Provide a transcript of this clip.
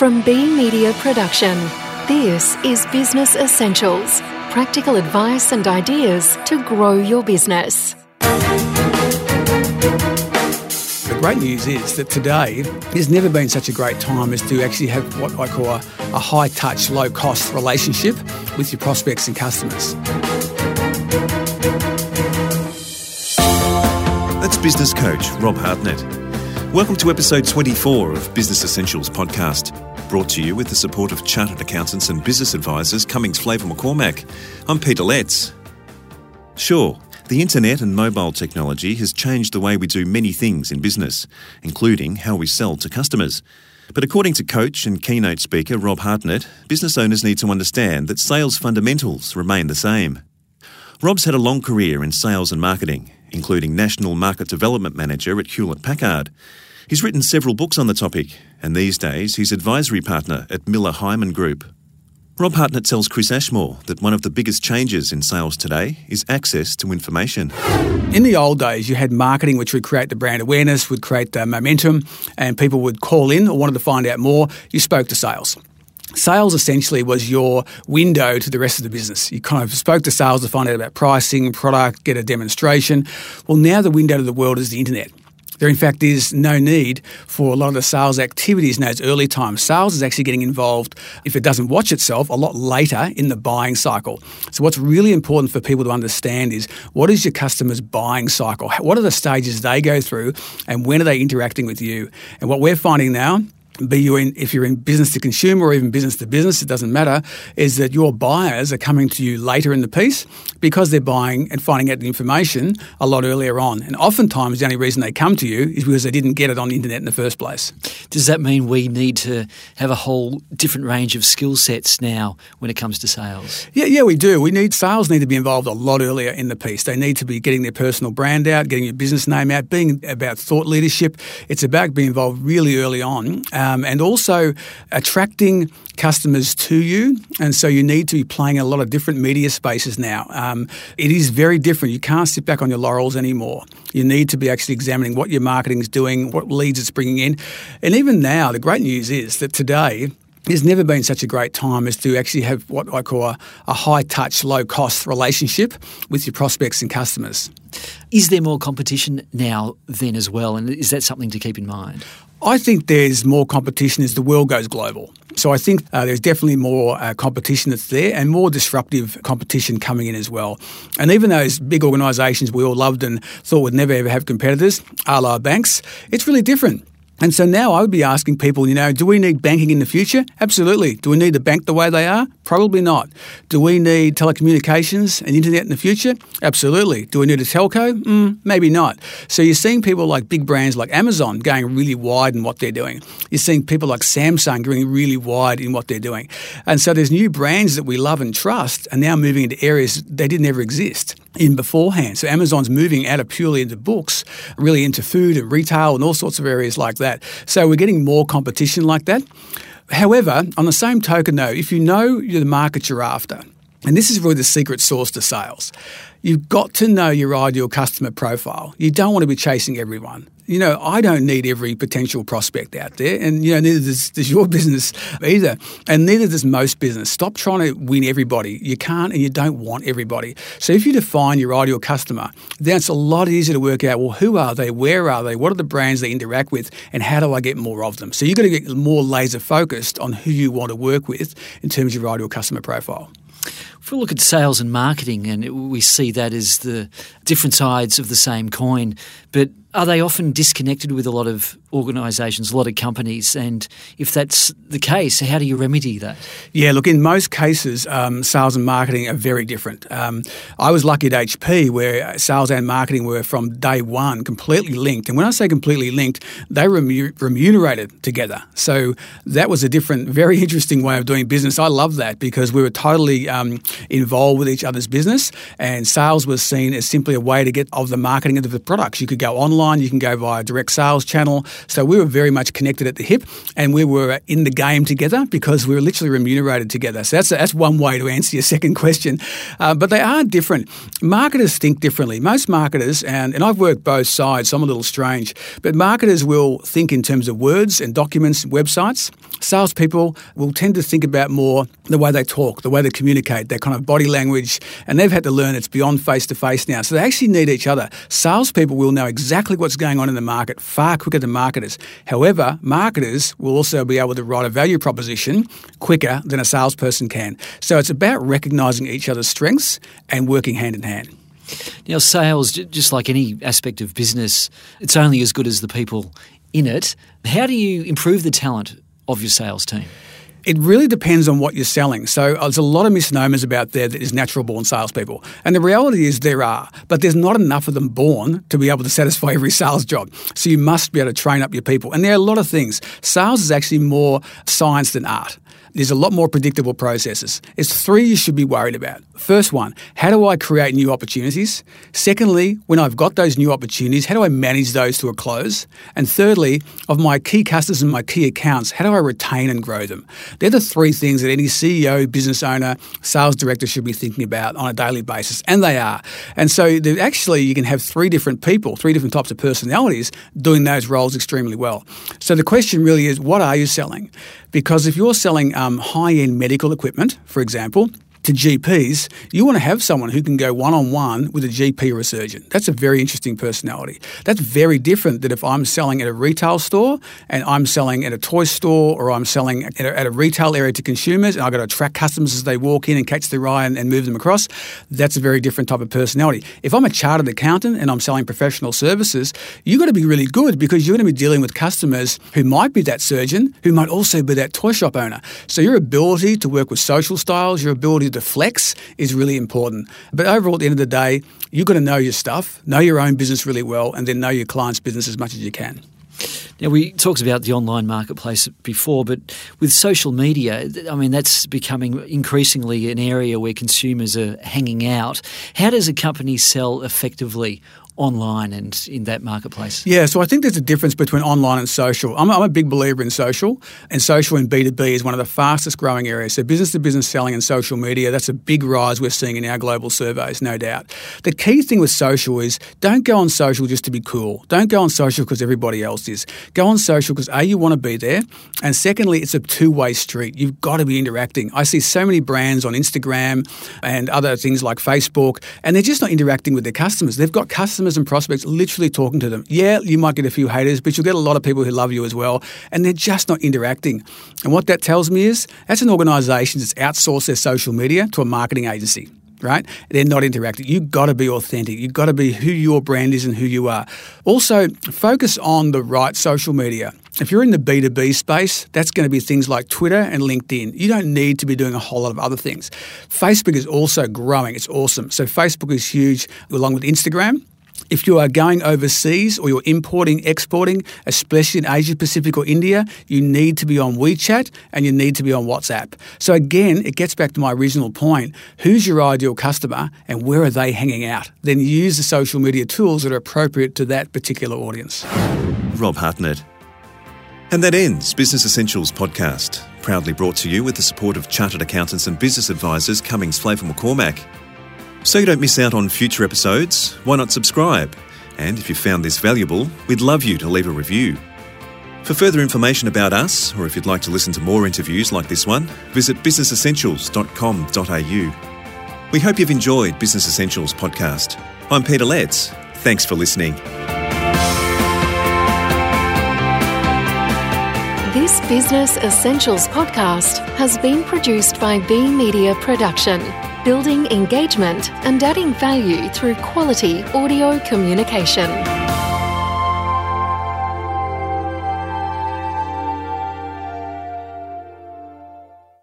From B Media Production, this is Business Essentials practical advice and ideas to grow your business. The great news is that today there's never been such a great time as to actually have what I call a, a high touch, low cost relationship with your prospects and customers. That's business coach Rob Hartnett. Welcome to episode 24 of Business Essentials podcast, brought to you with the support of chartered accountants and business advisors Cummings Flavel McCormack. I'm Peter Letts. Sure, the internet and mobile technology has changed the way we do many things in business, including how we sell to customers. But according to coach and keynote speaker Rob Hartnett, business owners need to understand that sales fundamentals remain the same. Rob's had a long career in sales and marketing, including National Market Development Manager at Hewlett Packard. He's written several books on the topic, and these days he's advisory partner at Miller Heiman Group. Rob Hartnett tells Chris Ashmore that one of the biggest changes in sales today is access to information. In the old days, you had marketing which would create the brand awareness, would create the momentum, and people would call in or wanted to find out more. You spoke to sales. Sales essentially was your window to the rest of the business. You kind of spoke to sales to find out about pricing, product, get a demonstration. Well, now the window to the world is the internet. There, in fact, is no need for a lot of the sales activities in those early times. Sales is actually getting involved, if it doesn't watch itself, a lot later in the buying cycle. So, what's really important for people to understand is what is your customer's buying cycle? What are the stages they go through, and when are they interacting with you? And what we're finding now be you in if you're in business to consumer or even business to business, it doesn't matter, is that your buyers are coming to you later in the piece because they're buying and finding out the information a lot earlier on. And oftentimes the only reason they come to you is because they didn't get it on the internet in the first place. Does that mean we need to have a whole different range of skill sets now when it comes to sales? Yeah, yeah, we do. We need sales need to be involved a lot earlier in the piece. They need to be getting their personal brand out, getting your business name out, being about thought leadership. It's about being involved really early on. Um, and also attracting customers to you. And so you need to be playing a lot of different media spaces now. Um, it is very different. You can't sit back on your laurels anymore. You need to be actually examining what your marketing is doing, what leads it's bringing in. And even now, the great news is that today, there's never been such a great time as to actually have what I call a, a high touch, low cost relationship with your prospects and customers. Is there more competition now then as well? And is that something to keep in mind? I think there's more competition as the world goes global. So I think uh, there's definitely more uh, competition that's there and more disruptive competition coming in as well. And even those big organisations we all loved and thought would never ever have competitors, a la banks, it's really different. And so now I would be asking people, you know, do we need banking in the future? Absolutely. Do we need to bank the way they are? Probably not. Do we need telecommunications and internet in the future? Absolutely. Do we need a telco? Mm, maybe not. So you're seeing people like big brands like Amazon going really wide in what they're doing. You're seeing people like Samsung going really wide in what they're doing. And so there's new brands that we love and trust are now moving into areas they didn't ever exist in beforehand. So Amazon's moving out of purely into books, really into food and retail and all sorts of areas like that. So we're getting more competition like that. However, on the same token though, if you know the market you're after, and this is really the secret sauce to sales. You've got to know your ideal customer profile. You don't want to be chasing everyone. You know, I don't need every potential prospect out there, and you know, neither does, does your business either, and neither does most business. Stop trying to win everybody. You can't, and you don't want everybody. So if you define your ideal customer, then it's a lot easier to work out. Well, who are they? Where are they? What are the brands they interact with? And how do I get more of them? So you've got to get more laser focused on who you want to work with in terms of your ideal customer profile. If we look at sales and marketing, and we see that as the different sides of the same coin, but are they often disconnected with a lot of organisations, a lot of companies? And if that's the case, how do you remedy that? Yeah, look, in most cases, um, sales and marketing are very different. Um, I was lucky at HP where sales and marketing were from day one completely linked. And when I say completely linked, they remunerated together. So that was a different, very interesting way of doing business. I love that because we were totally um, involved with each other's business, and sales was seen as simply a way to get of the marketing of the products. You could go online, you can go via direct sales channel. So we were very much connected at the hip, and we were in the game together because we were literally remunerated together. So that's that's one way to answer your second question. Uh, but they are different. Marketers think differently. Most marketers, and, and I've worked both sides, so I'm a little strange, but marketers will think in terms of words and documents, and websites. Salespeople will tend to think about more the way they talk, the way they communicate, their kind of body language, and they've had to learn it's beyond face to face now. So they actually need each other. Salespeople will know exactly what's going on in the market far quicker than marketers. However, marketers will also be able to write a value proposition quicker than a salesperson can. So it's about recognizing each other's strengths and working hand in hand. Now, sales, just like any aspect of business, it's only as good as the people in it. How do you improve the talent of your sales team? It really depends on what you're selling. So uh, there's a lot of misnomers about there that is natural born salespeople. And the reality is there are, but there's not enough of them born to be able to satisfy every sales job. So you must be able to train up your people. And there are a lot of things. Sales is actually more science than art. There's a lot more predictable processes. It's three you should be worried about. First one, how do I create new opportunities? Secondly, when I've got those new opportunities, how do I manage those to a close? And thirdly, of my key customers and my key accounts, how do I retain and grow them? They're the three things that any CEO, business owner, sales director should be thinking about on a daily basis, and they are. And so actually, you can have three different people, three different types of personalities doing those roles extremely well. So the question really is, what are you selling? Because if you're selling um, high end medical equipment, for example, to GPs, you want to have someone who can go one on one with a GP or a surgeon. That's a very interesting personality. That's very different than if I'm selling at a retail store and I'm selling at a toy store or I'm selling at a, at a retail area to consumers and I've got to attract customers as they walk in and catch their eye and, and move them across. That's a very different type of personality. If I'm a chartered accountant and I'm selling professional services, you've got to be really good because you're going to be dealing with customers who might be that surgeon, who might also be that toy shop owner. So your ability to work with social styles, your ability to flex is really important. But overall, at the end of the day, you've got to know your stuff, know your own business really well, and then know your client's business as much as you can. Now, we talked about the online marketplace before, but with social media, I mean, that's becoming increasingly an area where consumers are hanging out. How does a company sell effectively online and in that marketplace? Yeah, so I think there's a difference between online and social. I'm, I'm, a big believer in social, and social in B2B is one of the fastest growing areas. So, business to business selling and social media, that's a big rise we're seeing in our global surveys, no doubt. The key thing with social is don't go on social just to be cool. Don't go on social because everybody else is. Go on social because A, you want to be there, and secondly, it's a two way street. You've got to be interacting. I see so many brands on Instagram and other things like Facebook, and they're just not interacting with their customers. They've got customers customers and prospects literally talking to them. Yeah, you might get a few haters, but you'll get a lot of people who love you as well, and they're just not interacting. And what that tells me is that's an organisation that's outsourced their social media to a marketing agency right? They're not interacting. You've got to be authentic. You've got to be who your brand is and who you are. Also, focus on the right social media. If you're in the B2B space, that's going to be things like Twitter and LinkedIn. You don't need to be doing a whole lot of other things. Facebook is also growing. It's awesome. So, Facebook is huge along with Instagram. If you are going overseas or you're importing, exporting, especially in Asia Pacific or India, you need to be on WeChat and you need to be on WhatsApp. So again, it gets back to my original point. Who's your ideal customer and where are they hanging out? Then use the social media tools that are appropriate to that particular audience. Rob Hartnett. And that ends Business Essentials podcast, proudly brought to you with the support of chartered accountants and business advisors Cummings Flavel McCormack. So you don't miss out on future episodes, why not subscribe? And if you found this valuable, we'd love you to leave a review. For further information about us, or if you'd like to listen to more interviews like this one, visit businessessentials.com.au. We hope you've enjoyed Business Essentials podcast. I'm Peter Letts. Thanks for listening. This Business Essentials podcast has been produced by B Media Production building engagement and adding value through quality audio communication.